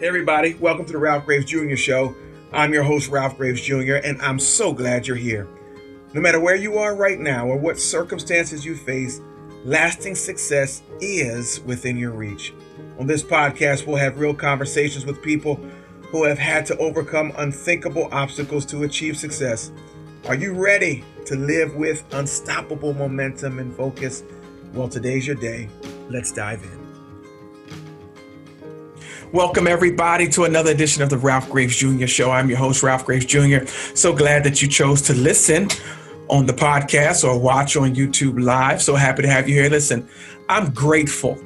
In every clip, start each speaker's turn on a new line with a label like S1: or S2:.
S1: Hey, everybody, welcome to the Ralph Graves Jr. Show. I'm your host, Ralph Graves Jr., and I'm so glad you're here. No matter where you are right now or what circumstances you face, lasting success is within your reach. On this podcast, we'll have real conversations with people who have had to overcome unthinkable obstacles to achieve success. Are you ready to live with unstoppable momentum and focus? Well, today's your day. Let's dive in. Welcome, everybody, to another edition of the Ralph Graves Jr. Show. I'm your host, Ralph Graves Jr. So glad that you chose to listen on the podcast or watch on YouTube Live. So happy to have you here. Listen, I'm grateful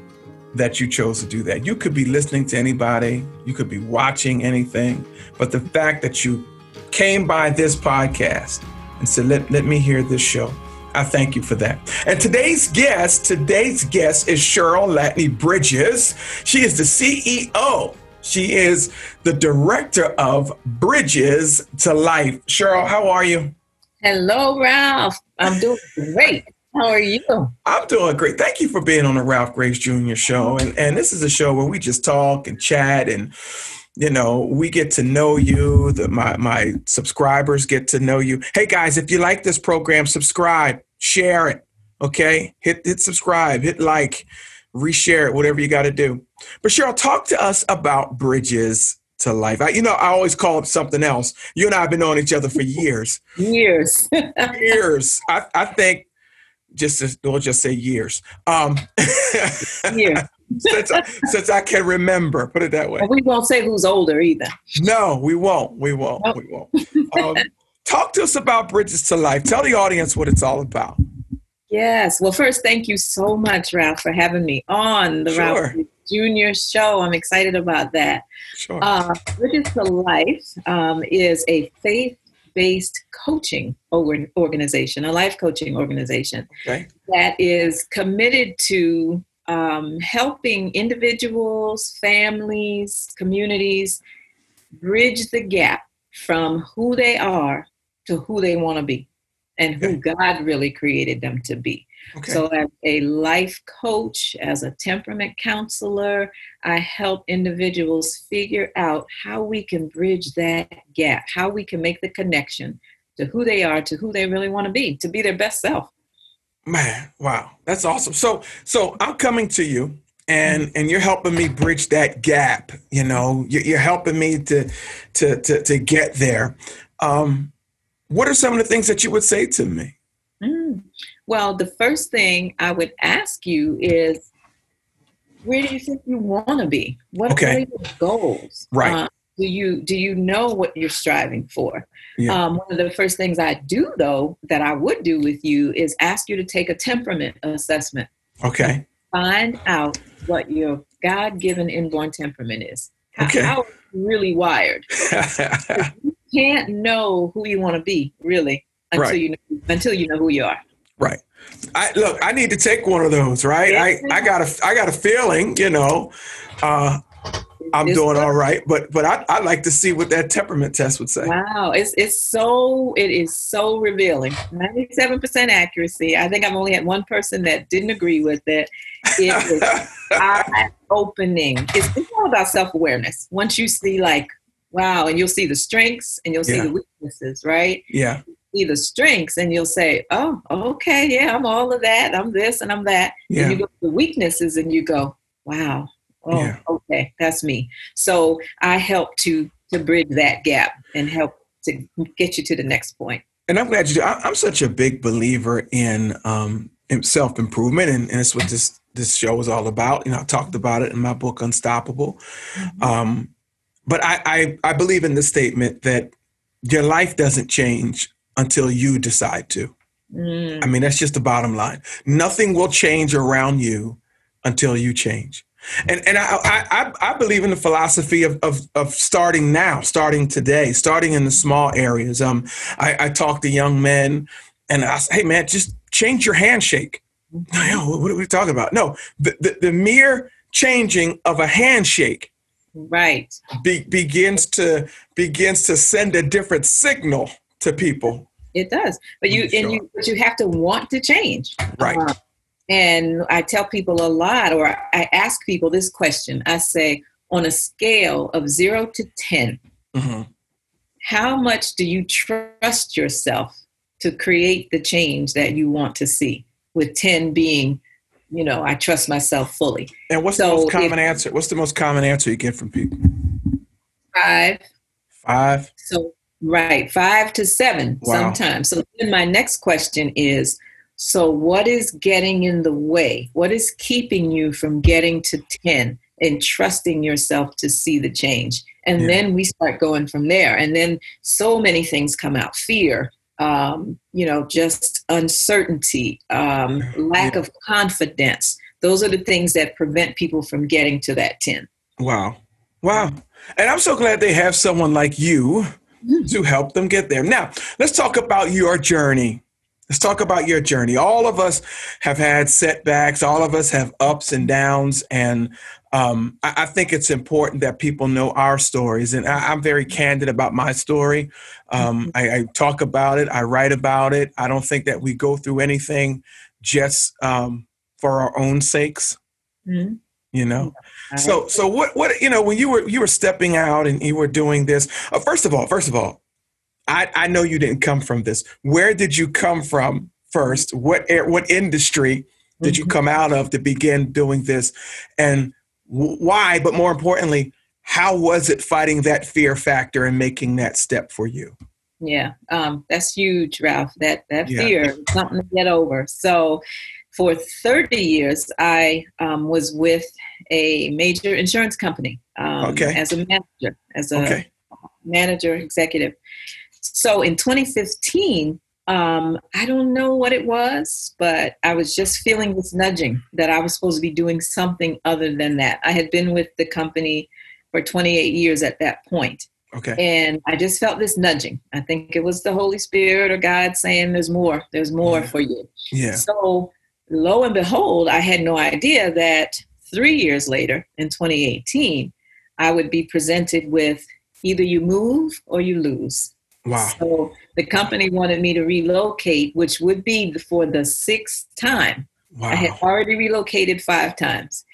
S1: that you chose to do that. You could be listening to anybody, you could be watching anything, but the fact that you came by this podcast and said, let, let me hear this show I thank you for that. And today's guest, today's guest is Cheryl Latney Bridges. She is the CEO. She is the director of Bridges to Life. Cheryl, how are you?
S2: Hello, Ralph. I'm doing great. How are you?
S1: I'm doing great. Thank you for being on the Ralph Graves Jr. show. And and this is a show where we just talk and chat and you know we get to know you the, my my subscribers get to know you hey guys if you like this program subscribe share it okay hit hit subscribe hit like reshare it whatever you got to do but cheryl talk to us about bridges to life I, you know i always call it something else you and i have been knowing each other for years
S2: years
S1: years I, I think just to, we'll just say years um years since, I, since I can remember. Put it that way.
S2: we won't say who's older either.
S1: No, we won't. We won't. Nope. We won't. Um, talk to us about Bridges to Life. Tell the audience what it's all about.
S2: Yes. Well, first, thank you so much, Ralph, for having me on the sure. Ralph Junior Show. I'm excited about that. Sure. Uh, Bridges to Life um, is a faith based coaching organization, a life coaching organization okay. that is committed to um, helping individuals, families, communities bridge the gap from who they are to who they want to be and who. God really created them to be. Okay. So, as a life coach, as a temperament counselor, I help individuals figure out how we can bridge that gap, how we can make the connection to who they are, to who they really want to be, to be their best self.
S1: Man, wow, that's awesome. So, so I'm coming to you, and and you're helping me bridge that gap. You know, you're, you're helping me to to to to get there. Um, what are some of the things that you would say to me?
S2: Mm. Well, the first thing I would ask you is, where do you think you want to be? What okay. are your goals?
S1: Right. Uh,
S2: do you do you know what you're striving for yeah. um, one of the first things i do though that i would do with you is ask you to take a temperament assessment
S1: okay
S2: find out what your god-given inborn temperament is how, okay. how really wired you can't know who you want to be really until right. you know, until you know who you are
S1: right I look. I need to take one of those, right? I, I got a I got a feeling, you know. Uh, I'm it's doing all right, but but I I like to see what that temperament test would say.
S2: Wow, it's it's so it is so revealing. Ninety seven percent accuracy. I think I've only had one person that didn't agree with it. It was eye opening. It's, it's all about self awareness. Once you see like wow, and you'll see the strengths and you'll see yeah. the weaknesses, right?
S1: Yeah.
S2: see the strengths and you'll say, oh, okay, yeah, I'm all of that. I'm this and I'm that. Yeah. And you go to the weaknesses and you go, wow, oh, yeah. okay, that's me. So I help to to bridge that gap and help to get you to the next point.
S1: And I'm glad you do. I, am such a big believer in, um, in self improvement, and, and it's what this this show is all about. You know, I talked about it in my book Unstoppable. Mm-hmm. Um, but I, I I believe in the statement that your life doesn't change until you decide to. Mm. I mean, that's just the bottom line. Nothing will change around you until you change. And and I, I I believe in the philosophy of, of of starting now, starting today, starting in the small areas. Um, I, I talk to young men, and I say, hey man, just change your handshake. No, what are we talking about? No, the the, the mere changing of a handshake,
S2: right,
S1: be, begins to begins to send a different signal to people.
S2: It does, but you sure. and you but you have to want to change,
S1: right? Uh,
S2: and I tell people a lot, or I ask people this question I say, on a scale of zero to 10, mm-hmm. how much do you trust yourself to create the change that you want to see? With 10 being, you know, I trust myself fully.
S1: And what's so the most common if, answer? What's the most common answer you get from people?
S2: Five.
S1: Five.
S2: So, right, five to seven wow. sometimes. So then my next question is so, what is getting in the way? What is keeping you from getting to 10? and trusting yourself to see the change. And yeah. then we start going from there. And then so many things come out fear, um, you know, just uncertainty, um, lack yeah. of confidence. Those are the things that prevent people from getting to that 10.
S1: Wow. Wow. And I'm so glad they have someone like you mm-hmm. to help them get there. Now, let's talk about your journey. Let's talk about your journey. All of us have had setbacks. All of us have ups and downs. And um, I, I, think it's important that people know our stories, and I, am very candid about my story. Um, mm-hmm. I, I, talk about it, I write about it. I don't think that we go through anything just um, for our own sakes. Mm-hmm. You know, so so what what you know when you were you were stepping out and you were doing this. Uh, first of all, first of all, I I know you didn't come from this. Where did you come from first? What what industry did you mm-hmm. come out of to begin doing this? And why, but more importantly, how was it fighting that fear factor and making that step for you?
S2: Yeah, um, that's huge, Ralph. That that yeah. fear, something to get over. So, for 30 years, I um, was with a major insurance company um, okay. as a manager, as a okay. manager executive. So, in 2015, um, I don't know what it was, but I was just feeling this nudging that I was supposed to be doing something other than that. I had been with the company for 28 years at that point.
S1: Okay.
S2: And I just felt this nudging. I think it was the Holy Spirit or God saying, There's more, there's more
S1: yeah.
S2: for you.
S1: Yeah.
S2: So lo and behold, I had no idea that three years later in 2018, I would be presented with either you move or you lose.
S1: Wow.
S2: So the company wanted me to relocate, which would be for the sixth time. Wow. I had already relocated five times.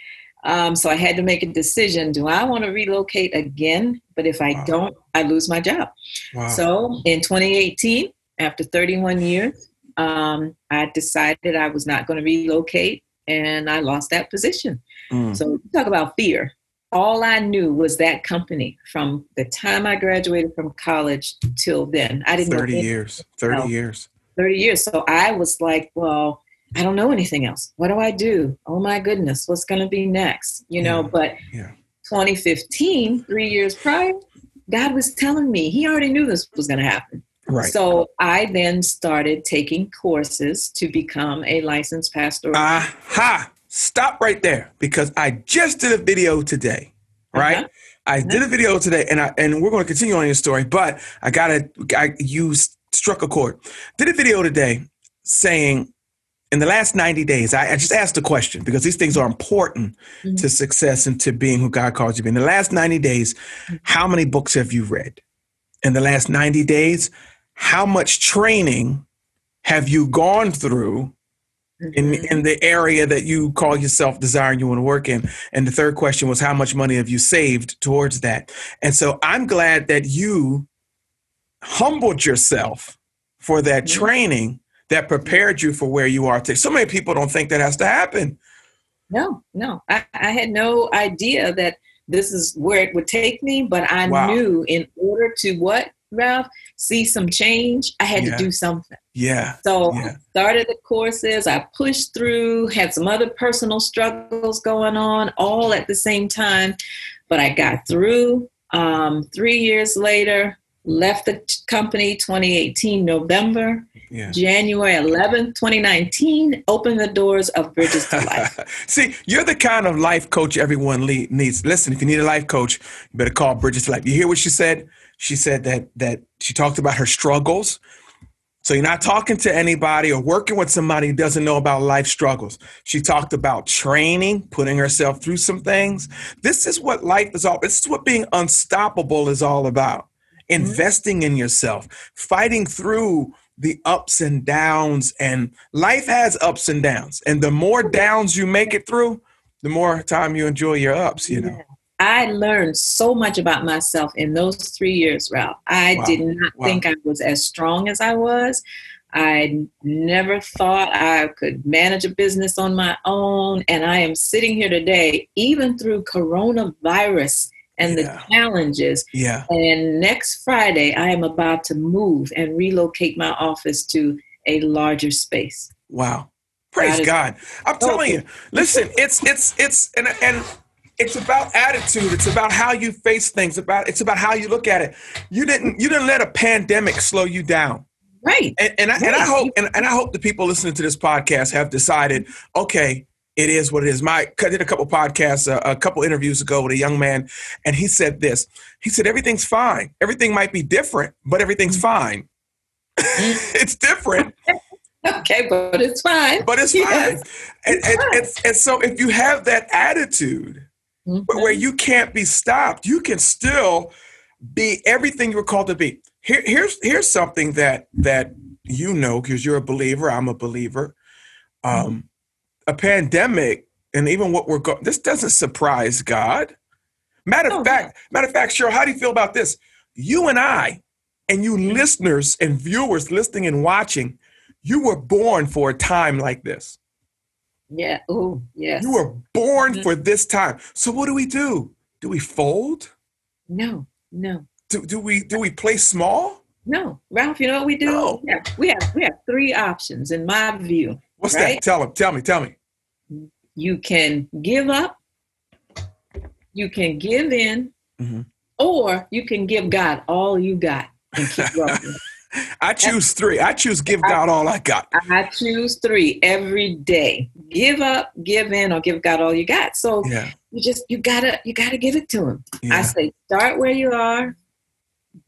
S2: Um, so I had to make a decision. Do I want to relocate again? But if I wow. don't, I lose my job. Wow. So in 2018, after 31 years, um, I decided I was not going to relocate and I lost that position. Mm. So talk about fear all I knew was that company from the time I graduated from college till then. I didn't
S1: 30 years. 30 years.
S2: 30 years. So I was like, well, I don't know anything else. What do I do? Oh my goodness, what's going to be next? You know, but
S1: yeah.
S2: 2015, three years prior, God was telling me he already knew this was going to happen.
S1: Right.
S2: So I then started taking courses to become a licensed pastor.
S1: Aha! Stop right there because I just did a video today, right? Uh-huh. I did a video today, and I and we're going to continue on your story, but I gotta I you struck a chord. Did a video today saying in the last 90 days, I, I just asked a question because these things are important mm-hmm. to success and to being who God calls you to be. In the last 90 days, mm-hmm. how many books have you read? In the last 90 days, how much training have you gone through in mm-hmm. in the area that you call yourself desiring you want to work in and the third question was how much money have you saved towards that and so i'm glad that you humbled yourself for that mm-hmm. training that prepared you for where you are today so many people don't think that has to happen
S2: no no i, I had no idea that this is where it would take me but i wow. knew in order to what Ralph, see some change, I had yeah. to do something.
S1: Yeah.
S2: So
S1: yeah.
S2: I started the courses, I pushed through, had some other personal struggles going on all at the same time, but I got through. Um, three years later, left the company 2018 November. Yeah. January 11th, 2019, opened the doors of Bridges to Life.
S1: See, you're the kind of life coach everyone needs. Listen, if you need a life coach, you better call Bridges to Life. You hear what she said? She said that that she talked about her struggles. So you're not talking to anybody or working with somebody who doesn't know about life struggles. She talked about training, putting herself through some things. This is what life is all. This is what being unstoppable is all about. Mm-hmm. Investing in yourself, fighting through the ups and downs and life has ups and downs. And the more downs you make it through, the more time you enjoy your ups, you know.
S2: I learned so much about myself in those three years, Ralph. I wow. did not wow. think I was as strong as I was. I never thought I could manage a business on my own. And I am sitting here today, even through coronavirus and yeah. the challenges.
S1: Yeah.
S2: And next Friday, I am about to move and relocate my office to a larger space.
S1: Wow. Praise God. I'm telling you, listen, it's it's it's and and it's about attitude. It's about how you face things. About it's about how you look at it. You didn't you didn't let a pandemic slow you down.
S2: Right.
S1: And, and I, right. and I hope and, and I hope the people listening to this podcast have decided, okay, it is what it is. My I did a couple podcasts, uh, a couple interviews ago with a young man, and he said this. He said everything's fine. Everything might be different, but everything's mm. fine. it's different.
S2: okay, but it's fine.
S1: But it's fine. Yes. And, it's and, fine. And, and, so if you have that attitude mm-hmm. where you can't be stopped, you can still be everything you're called to be. Here, here's here's something that that you know because you're a believer. I'm a believer. Um, a pandemic and even what we're going. This doesn't surprise God. Matter of oh, fact, matter of fact, Cheryl, how do you feel about this? You and I, and you listeners and viewers listening and watching, you were born for a time like this.
S2: Yeah. Oh, yes.
S1: You were born mm-hmm. for this time. So what do we do? Do we fold?
S2: No, no.
S1: Do, do we do we play small?
S2: No, Ralph. You know what we do? No. Yeah, we have we have three options in my view.
S1: What's right? that? Tell him. Tell me. Tell me.
S2: You can give up. You can give in, mm-hmm. or you can give God all you got and keep
S1: going. I choose three. I choose give God all I got.
S2: I choose three every day. Give up, give in, or give God all you got. So yeah. you just you gotta you gotta give it to him. Yeah. I say start where you are,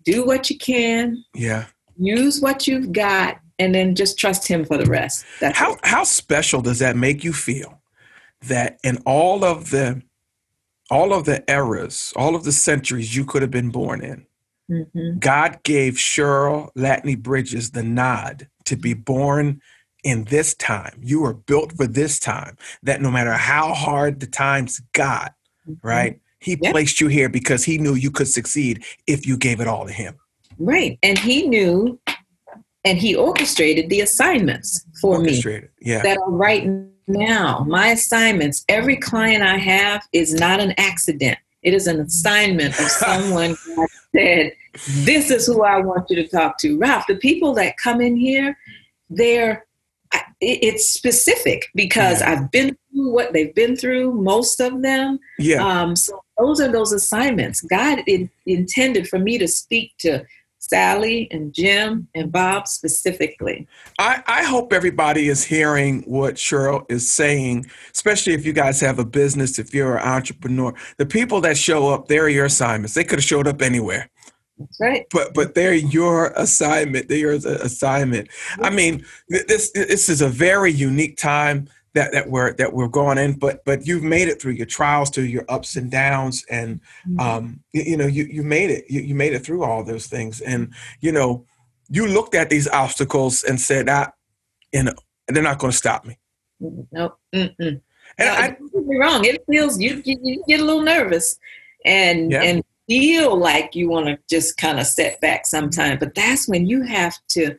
S2: do what you can.
S1: Yeah.
S2: Use what you've got, and then just trust him for the rest.
S1: That's how it. how special does that make you feel? That in all of the all of the eras, all of the centuries you could have been born in Mm-hmm. God gave Cheryl Latney Bridges the nod to be born in this time. You were built for this time, that no matter how hard the times got, mm-hmm. right? He yep. placed you here because he knew you could succeed if you gave it all to him.
S2: Right. And he knew and he orchestrated the assignments for me
S1: yeah.
S2: that are right now. My assignments, every client I have is not an accident. It is an assignment of someone God said, This is who I want you to talk to. Ralph, the people that come in here, they're it's specific because yeah. I've been through what they've been through, most of them.
S1: Yeah.
S2: Um, so those are those assignments. God in, intended for me to speak to Sally and Jim and Bob specifically.
S1: I, I hope everybody is hearing what Cheryl is saying, especially if you guys have a business, if you're an entrepreneur. The people that show up, they're your assignments. They could have showed up anywhere.
S2: That's right.
S1: But but they're your assignment. They're your assignment. I mean, this this is a very unique time that that we're that we're going in but but you've made it through your trials through your ups and downs and mm-hmm. um you, you, know you you made it you, you made it through all those things and you know you looked at these obstacles and said ah you know they're not going to stop me
S2: nope Mm-mm. and no, I, be wrong it feels you, you, you get a little nervous and yeah. and feel like you want to just kind of set back sometime but that's when you have to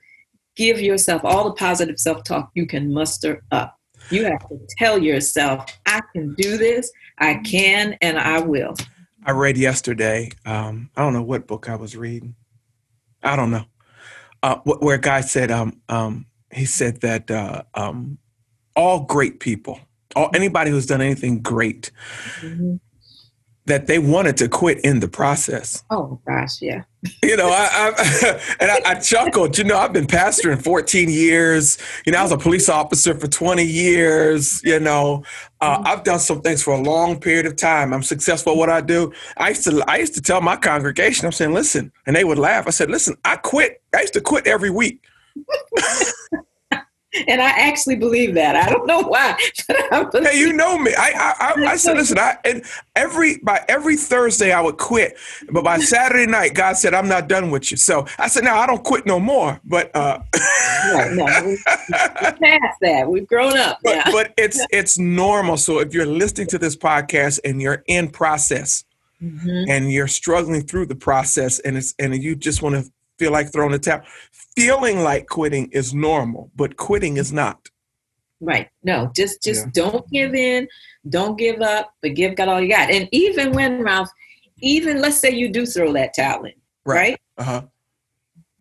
S2: give yourself all the positive self-talk you can muster up you have to tell yourself, I can do this, I can, and I will.
S1: I read yesterday, um, I don't know what book I was reading. I don't know. Uh, where a guy said, um, um, he said that uh, um, all great people, all anybody who's done anything great, mm-hmm that they wanted to quit in the process.
S2: Oh gosh, yeah.
S1: You know, I, I and I, I, chuckled. You know, I've been pastoring 14 years. You know, I was a police officer for 20 years. You know, uh, mm-hmm. I've done some things for a long period of time. I'm successful at what I do. I used to I used to tell my congregation, I'm saying, listen, and they would laugh. I said, listen, I quit. I used to quit every week.
S2: and I actually believe that. I don't know why.
S1: hey, you know me. I I, I, I said, listen. I and every by every Thursday I would quit, but by Saturday night, God said, "I'm not done with you." So I said, "No, I don't quit no more." But uh,
S2: no, no, we, past that. We've grown up.
S1: But, but it's it's normal. So if you're listening to this podcast and you're in process, mm-hmm. and you're struggling through the process and it's and you just want to feel like throwing the towel. Feeling like quitting is normal, but quitting is not.
S2: Right. No, just just yeah. don't give in, don't give up, but give God all you got. And even when Ralph, even let's say you do throw that towel in, right? right? Uh-huh.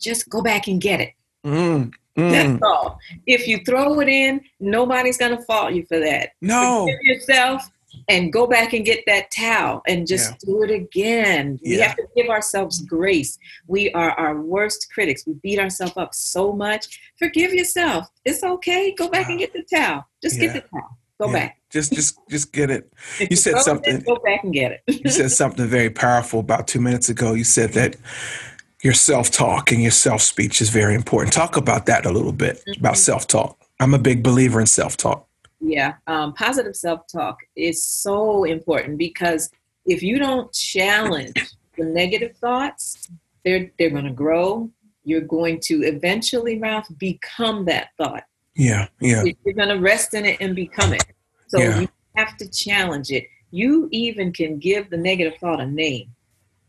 S2: Just go back and get it. Mm, mm. That's all. If you throw it in, nobody's gonna fault you for that.
S1: No.
S2: Forgive yourself and go back and get that towel and just yeah. do it again. Yeah. We have to give ourselves grace. We are our worst critics. We beat ourselves up so much. Forgive yourself. It's okay. Go back and get the towel. Just yeah. get the towel. Go back.
S1: Just just just get it. You said something.
S2: Go back and get
S1: it. you said something very powerful about two minutes ago. You said that your self-talk and your self-speech is very important. Talk about that a little bit mm-hmm. about self-talk. I'm a big believer in self-talk.
S2: Yeah, um, positive self talk is so important because if you don't challenge the negative thoughts, they're they're going to grow. You're going to eventually, Ralph, become that thought.
S1: Yeah, yeah.
S2: You're going to rest in it and become it. So yeah. you have to challenge it. You even can give the negative thought a name.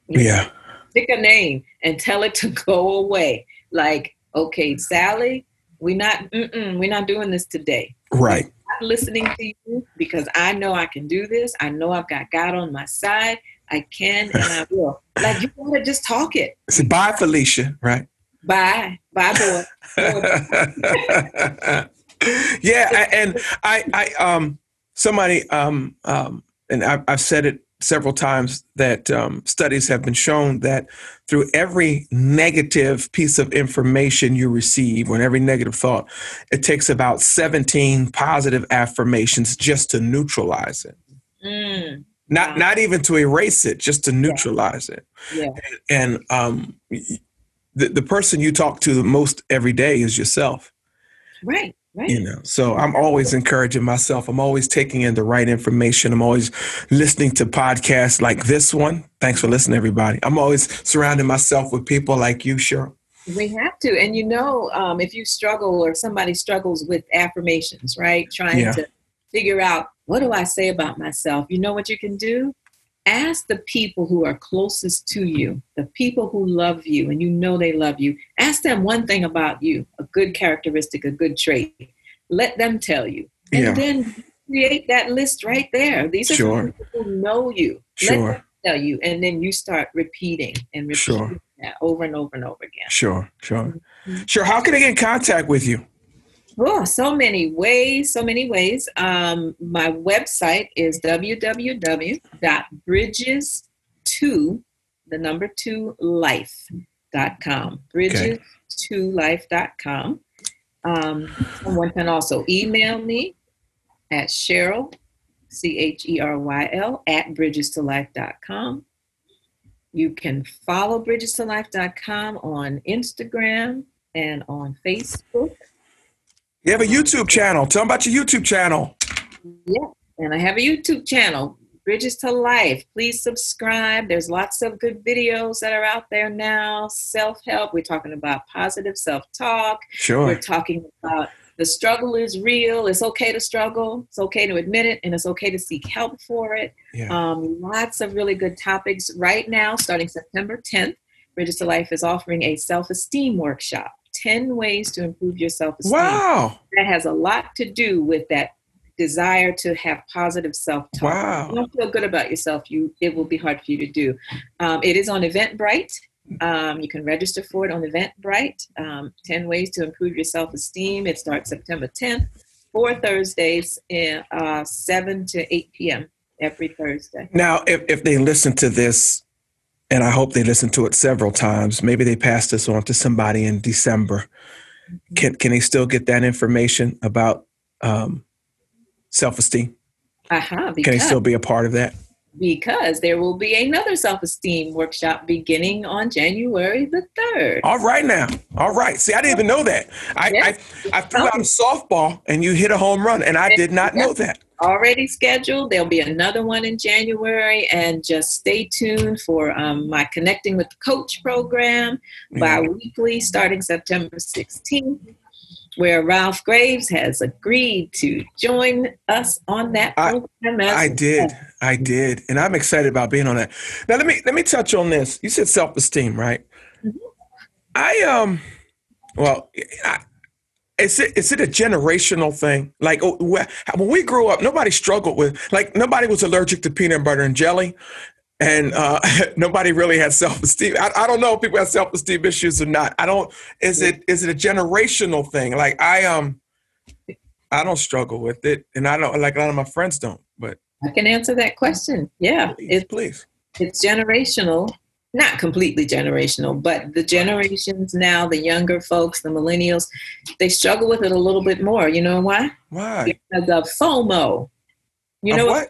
S1: You yeah. Know,
S2: pick a name and tell it to go away. Like, okay, Sally, we're not, we're not doing this today.
S1: Right
S2: listening to you because I know I can do this. I know I've got God on my side. I can and I will. Like you gotta just talk it.
S1: Say bye, Felicia, right?
S2: Bye. Bye, boy.
S1: yeah, and I I um somebody um um and I've said it several times that um, studies have been shown that through every negative piece of information you receive, or every negative thought, it takes about 17 positive affirmations just to neutralize it. Mm. Not wow. not even to erase it, just to neutralize
S2: yeah. it. Yeah.
S1: And, and um, the, the person you talk to the most every day is yourself.
S2: Right. Right.
S1: You know, so I'm always encouraging myself. I'm always taking in the right information. I'm always listening to podcasts like this one. Thanks for listening, everybody. I'm always surrounding myself with people like you, Cheryl.
S2: We have to. And you know, um, if you struggle or somebody struggles with affirmations, right? Trying yeah. to figure out what do I say about myself, you know what you can do? Ask the people who are closest to you, the people who love you and you know they love you, ask them one thing about you, a good characteristic, a good trait. Let them tell you. And yeah. then create that list right there. These are sure. people who know you. Let sure. tell you. And then you start repeating and repeating sure. that over and over and over again.
S1: Sure, sure. Mm-hmm. Sure. How can I get in contact with you?
S2: Oh, so many ways, so many ways. Um, my website is www.bridges2, the number two life.com. Bridges2life.com. Um, someone can also email me at Cheryl, C H E R Y L, at bridges2life.com. You can follow bridges2life.com on Instagram and on Facebook.
S1: You have a YouTube channel. Tell them about your YouTube channel.
S2: Yeah, and I have a YouTube channel, Bridges to Life. Please subscribe. There's lots of good videos that are out there now. Self help. We're talking about positive self talk.
S1: Sure.
S2: We're talking about the struggle is real. It's okay to struggle. It's okay to admit it, and it's okay to seek help for it. Yeah. Um, lots of really good topics right now, starting September 10th. Bridges to Life is offering a self esteem workshop. 10 ways to improve your self esteem.
S1: Wow.
S2: That has a lot to do with that desire to have positive self talk.
S1: Wow.
S2: If you don't feel good about yourself, you it will be hard for you to do. Um, it is on Eventbrite. Um, you can register for it on Eventbrite. Um, 10 ways to improve your self esteem. It starts September 10th, four Thursdays, in, uh, 7 to 8 p.m. every Thursday.
S1: Now, if, if they listen to this and I hope they listen to it several times. Maybe they pass this on to somebody in December. Can can they still get that information about um, self esteem?
S2: Uh-huh,
S1: can they still be a part of that?
S2: Because there will be another self esteem workshop beginning on January the third.
S1: All right now. All right. See, I didn't even know that. I yes. I, I, threw out a softball and you hit a home run, and I did not know that
S2: already scheduled. There'll be another one in January, and just stay tuned for um, my Connecting with the Coach program mm-hmm. bi-weekly starting September 16th, where Ralph Graves has agreed to join us on that program.
S1: I, I did. I did, and I'm excited about being on that. Now let me let me touch on this. You said self esteem, right? Mm-hmm. I um, well, I, is it is it a generational thing? Like oh, when we grew up, nobody struggled with like nobody was allergic to peanut butter and jelly, and uh, nobody really had self esteem. I, I, don't know if people have self esteem issues or not. I don't. Is it is it a generational thing? Like I um, I don't struggle with it, and I don't like a lot of my friends don't. But
S2: I can answer that question. Yeah,
S1: please, it's, please.
S2: It's generational, not completely generational, but the generations now, the younger folks, the millennials, they struggle with it a little bit more. You know why?
S1: Why?
S2: Because of FOMO. You of know what?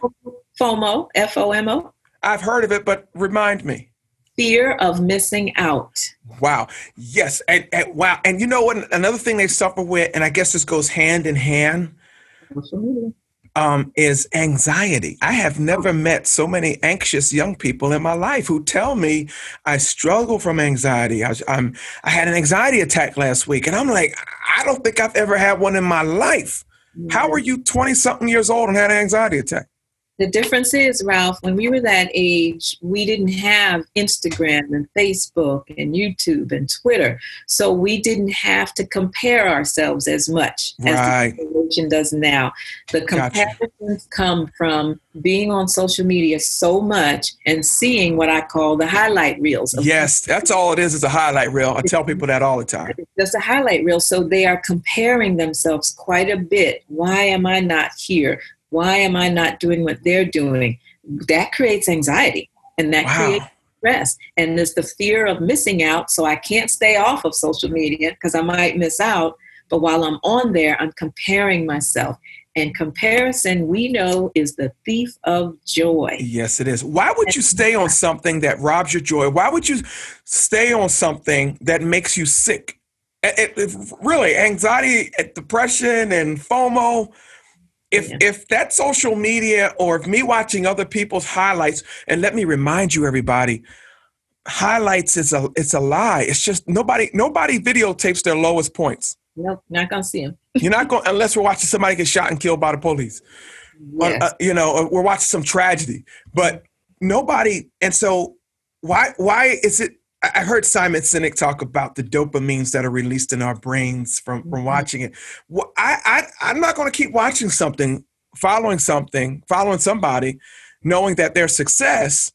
S2: FOMO, F O M O.
S1: I've heard of it, but remind me.
S2: Fear of missing out.
S1: Wow. Yes. And, and wow. And you know what? Another thing they suffer with, and I guess this goes hand in hand um, is anxiety. I have never met so many anxious young people in my life who tell me I struggle from anxiety. I, I'm, I had an anxiety attack last week, and I'm like, I don't think I've ever had one in my life. How are you 20 something years old and had an anxiety attack?
S2: The difference is, Ralph, when we were that age, we didn't have Instagram and Facebook and YouTube and Twitter. So we didn't have to compare ourselves as much
S1: right.
S2: as the generation does now. The comparisons gotcha. come from being on social media so much and seeing what I call the highlight reels.
S1: Yes, that's all it is, is a highlight reel. I tell people that all the time.
S2: Just a highlight reel. So they are comparing themselves quite a bit. Why am I not here? Why am I not doing what they're doing? That creates anxiety and that wow. creates stress. And there's the fear of missing out. So I can't stay off of social media because I might miss out. But while I'm on there, I'm comparing myself. And comparison, we know, is the thief of joy.
S1: Yes, it is. Why would you stay on something that robs your joy? Why would you stay on something that makes you sick? It, it, really, anxiety, depression, and FOMO if yeah. if that social media or if me watching other people's highlights and let me remind you everybody highlights is a it's a lie. It's just nobody nobody videotapes their lowest points.
S2: Nope not gonna see them
S1: you're not going unless we're watching somebody get shot and killed by the police. Yes. or, uh, you know we're watching some tragedy. But nobody and so why why is it I heard Simon Sinek talk about the dopamines that are released in our brains from, from mm-hmm. watching it. Well, I, I, I'm not going to keep watching something, following something, following somebody, knowing that their success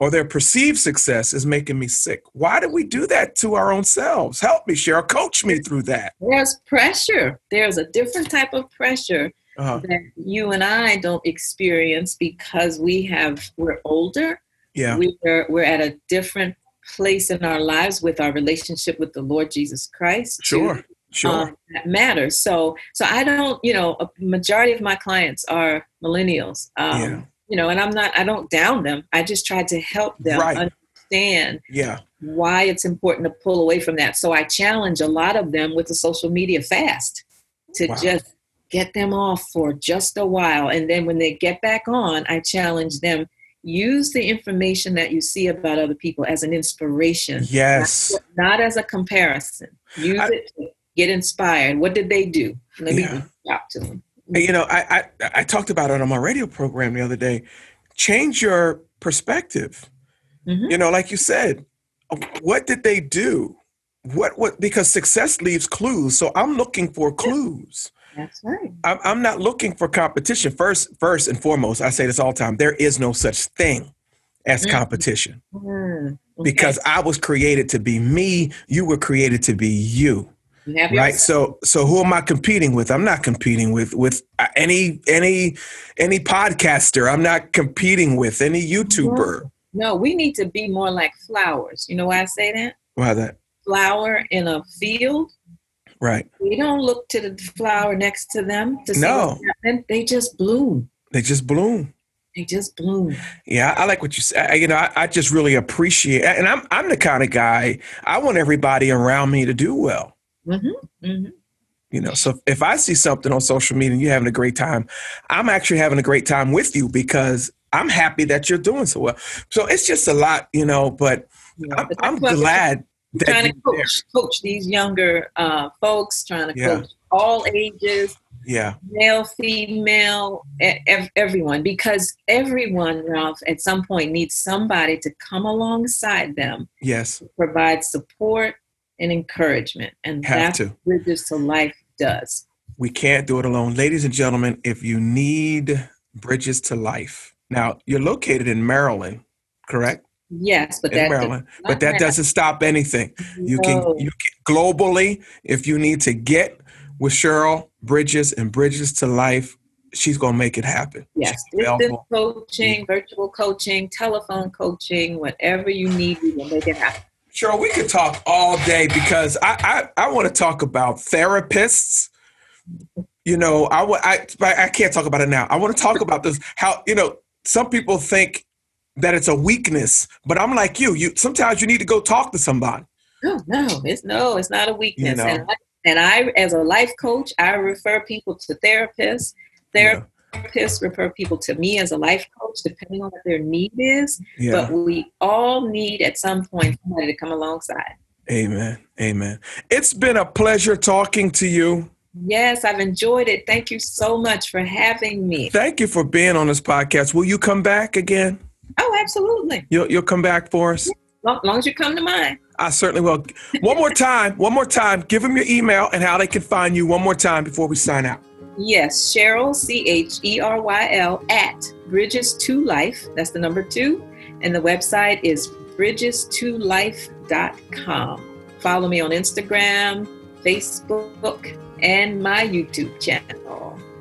S1: or their perceived success is making me sick. Why do we do that to our own selves? Help me, Cheryl. Coach me through that.
S2: There's pressure. There's a different type of pressure uh-huh. that you and I don't experience because we have we're older.
S1: Yeah.
S2: We're we're at a different place in our lives with our relationship with the Lord Jesus Christ.
S1: Sure. To, sure. Um,
S2: that matters. So, so I don't, you know, a majority of my clients are millennials. Um, yeah. You know, and I'm not, I don't down them. I just try to help them right. understand
S1: yeah.
S2: why it's important to pull away from that. So I challenge a lot of them with the social media fast to wow. just get them off for just a while. And then when they get back on, I challenge them use the information that you see about other people as an inspiration.
S1: Yes.
S2: Not, not as a comparison. Use I, it to get inspired. What did they do? Let yeah. me talk to them.
S1: You know, I, I I talked about it on my radio program the other day. Change your perspective. Mm-hmm. You know, like you said, what did they do? What what because success leaves clues. So I'm looking for clues.
S2: That's right. I'm,
S1: I'm not looking for competition. First, first and foremost, I say this all the time: there is no such thing as mm. competition, mm. Okay. because I was created to be me. You were created to be you. right so so who am i competing with i'm not competing with with uh, any any any podcaster i'm not competing with any youtuber
S2: no we need to be more like flowers you know why i say that
S1: why that
S2: flower in a field
S1: Right.
S2: We don't look to the flower next to them to see
S1: no.
S2: They just bloom.
S1: They just bloom.
S2: They just bloom.
S1: Yeah, I like what you say. You know, I, I just really appreciate, and I'm I'm the kind of guy I want everybody around me to do well. Mm-hmm. Mm-hmm. You know, so if I see something on social media and you're having a great time, I'm actually having a great time with you because I'm happy that you're doing so well. So it's just a lot, you know. But yeah, I'm, I'm glad
S2: trying to coach, coach these younger uh, folks, trying to yeah. coach all ages.
S1: Yeah.
S2: Male, female, ev- everyone, because everyone, Ralph, at some point needs somebody to come alongside them.
S1: Yes.
S2: Provide support and encouragement. And
S1: Have
S2: that's
S1: to.
S2: what Bridges to Life does.
S1: We can't do it alone. Ladies and gentlemen, if you need Bridges to Life, now you're located in Maryland, correct?
S2: Yes, but that
S1: Maryland, but that doesn't stop anything. No. You can you can globally if you need to get with Cheryl Bridges and Bridges to Life. She's gonna make it happen.
S2: Yes, coaching, virtual coaching, telephone coaching, whatever you need, we will make it happen.
S1: Cheryl, we could talk all day because I I, I want to talk about therapists. You know, I, I I can't talk about it now. I want to talk about this. How you know some people think that it's a weakness, but I'm like you. You sometimes you need to go talk to somebody.
S2: No, no, it's no, it's not a weakness. You know? and, I, and, I, as a life coach, I refer people to therapists. Therapists yeah. refer people to me as a life coach, depending on what their need is. Yeah. But we all need at some point somebody to come alongside.
S1: Amen. Amen. It's been a pleasure talking to you.
S2: Yes, I've enjoyed it. Thank you so much for having me.
S1: Thank you for being on this podcast. Will you come back again?
S2: Oh, absolutely.
S1: You'll you'll come back for us.
S2: Long, long as you come to mine.
S1: I certainly will. One more time. One more time. Give them your email and how they can find you. One more time before we sign out.
S2: Yes, Cheryl C H E R Y L at Bridges to Life. That's the number two, and the website is bridges2life.com. Follow me on Instagram, Facebook, and my YouTube channel.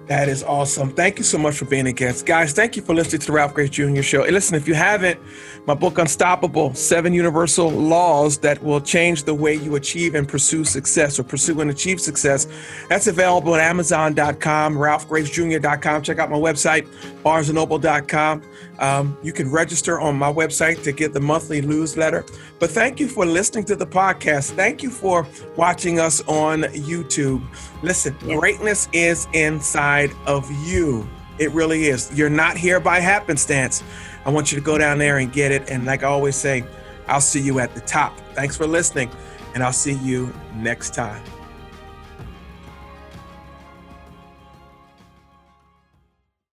S1: That is awesome. Thank you so much for being a guest. Guys, thank you for listening to the Ralph Graves Jr. Show. And listen, if you haven't, my book, Unstoppable Seven Universal Laws That Will Change the Way You Achieve and Pursue Success or Pursue and Achieve Success, that's available at Amazon.com, RalphGravesJr.com. Check out my website, BarnesandNoble.com. Um, you can register on my website to get the monthly newsletter. But thank you for listening to the podcast. Thank you for watching us on YouTube. Listen, greatness is inside of you. It really is. You're not here by happenstance. I want you to go down there and get it. And like I always say, I'll see you at the top. Thanks for listening, and I'll see you next time.